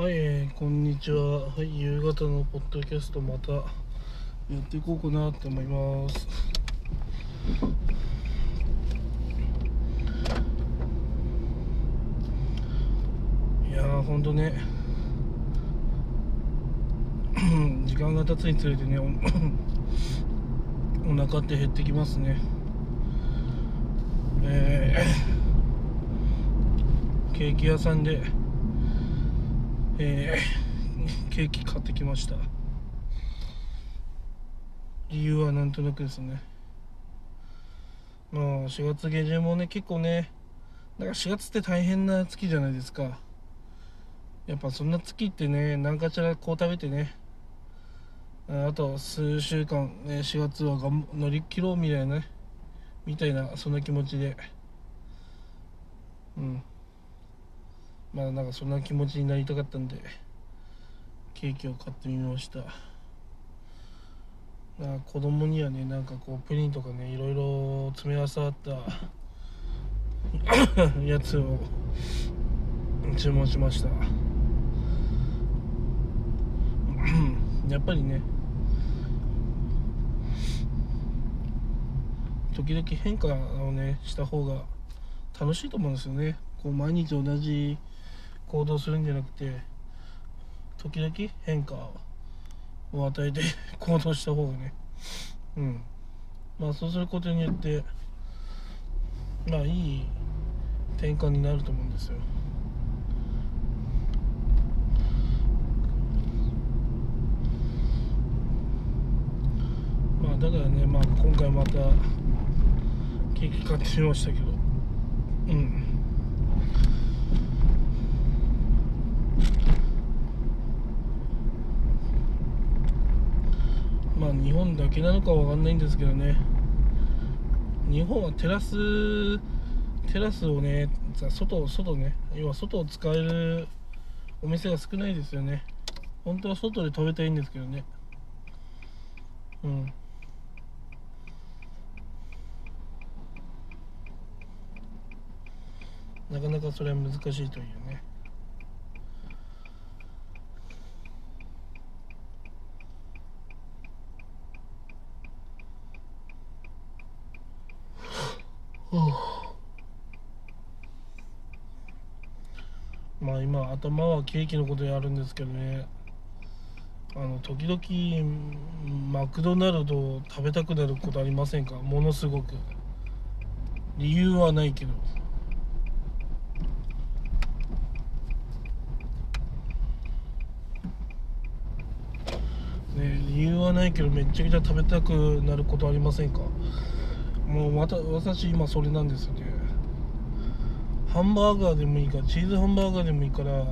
はい、えーこんにちは。はい、夕方のポッドキャストまたやっていこうかなって思います。いやー、ほんとね、時間が経つにつれてね、お お腹って減ってきますね。えーケーキ屋さんで、えーケーキ買ってきました。理由はなんとなくですね。まあ4月下旬もね結構ねなんか4月って大変な月じゃないですか。やっぱそんな月ってね何かしらこう食べてね。ああと数週間、ね、4月は乗り切ろうみたいなねみたいなそんな気持ちで。うん。まあなんかそんな気持ちになりたかったんでケーキを買ってみました。まあ子供にはねなんかこうプリンとかねいろいろ詰め合わさった やつを注文しました。やっぱりね時々変化をねした方が楽しいと思うんですよね。こう毎日同じ行動するんじゃなくて時々変化を与えて 行動した方がね。うん。まあそうすることによってまあいい転換になると思うんですよ。まあだからねまあ今回またケーキ買ってみましたけど。うん。日本だけなのかわかんないんですけどね。日本はテラステラスをね外外ね。要は外を使えるお店が少ないですよね。本当は外で食べたいんですけどね。うん。なかなかそれは難しいというね。まあ今頭はケーキのことやるんですけどね。あの時々マクドナルド食べたくなることありませんか？ものすごく。理由はないけど。ね理由はないけどめっちゃくちゃ食べたくなることありませんか？もうまた私今それなんですよねハンバーガーでもいいからチーズハンバーガーでもいいから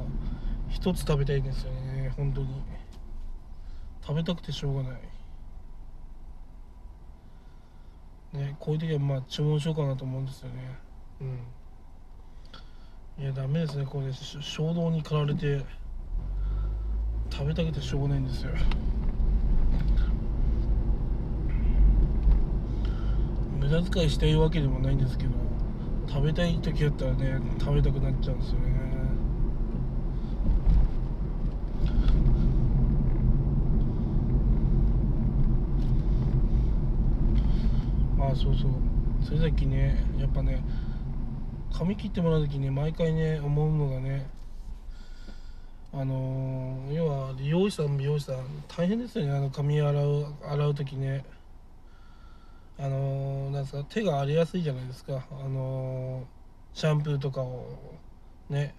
一つ食べたいんですよね。本当に。食べたくてしょうがない。ねこういう時はまあ注文しようかなと思うんですよね。うん。いやダメですねこれ。衝動に駆られて食べたくてしょうがないんですよ。無駄遣いしたいわけでもないんですけど食べたい時だったらね食べたくなっちゃうんですよね。まあそうそう。それだけねやっぱね髪切ってもらう時に毎回ね思うのがねあのー要は理容師さん美容師さん大変ですよねあの髪洗う洗う時ね。あのーなんですか手が荒れやすいじゃないですか。あのーシャンプーとかをね。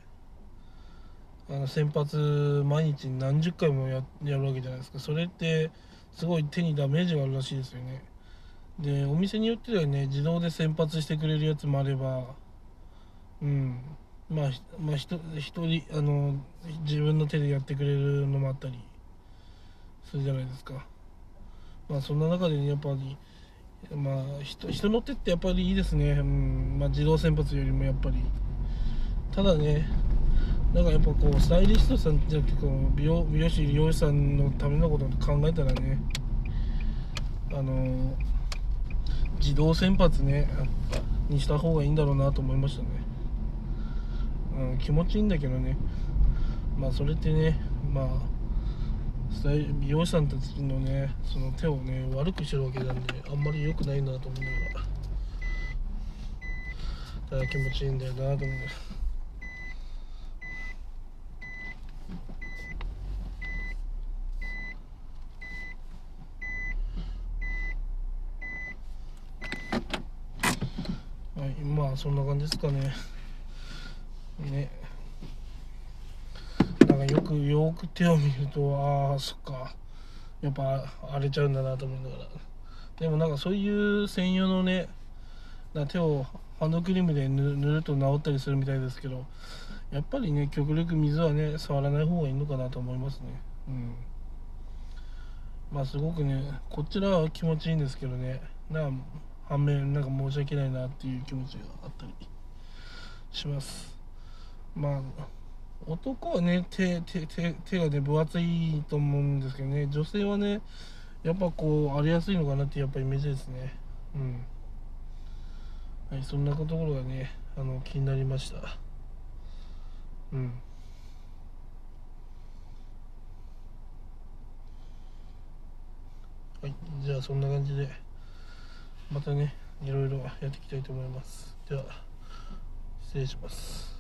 あの洗髪毎日何十回もやるわけじゃないですか。それってすごい手にダメージがあるらしいですよね。でお店によってはね自動で洗髪してくれるやつもあればうん。まあひまあ一人あの自分の手でやってくれるのもあったりするじゃないですか。まあそんな中でねやっぱりまあ人人の手ってやっぱりいいですね、うん。まあ、自動洗髪よりもやっぱり。ただねなんかやっぱこうスタイリストさんじゃなくてこう美容美容師理容師さんのためのことを考えたらねあの自動洗髪ねにした方がいいんだろうなと思いましたね、うん、気持ちいいんだけどね。まあそれってねまあ美容師さんたちのねその手をね悪くしてるわけなんであんまり良くないなと思いながら。気持ちいいんだよなと思う。はいまあそんな感じですかね。ね。よくよく手を見るとああそっか。やっぱ荒れちゃうんだなと思いながら。でもなんかそういう専用のねな手をハンドクリームで塗ると治ったりするみたいですけどやっぱりね極力水はね触らない方がいいのかなと思いますね。うん。まあすごくねこちらは気持ちいいんですけどね。な反面なんか申し訳ないなっていう気持ちがあったりします。まあ男はね手手手手がね分厚いと思うんですけどね。女性はねやっぱこう荒れやすいのかなってやっぱイメージですね。うん。はいそんなところがねあの気になりました。うん。はいじゃあそんな感じでまたねいろいろやっていきたいと思います。では失礼します。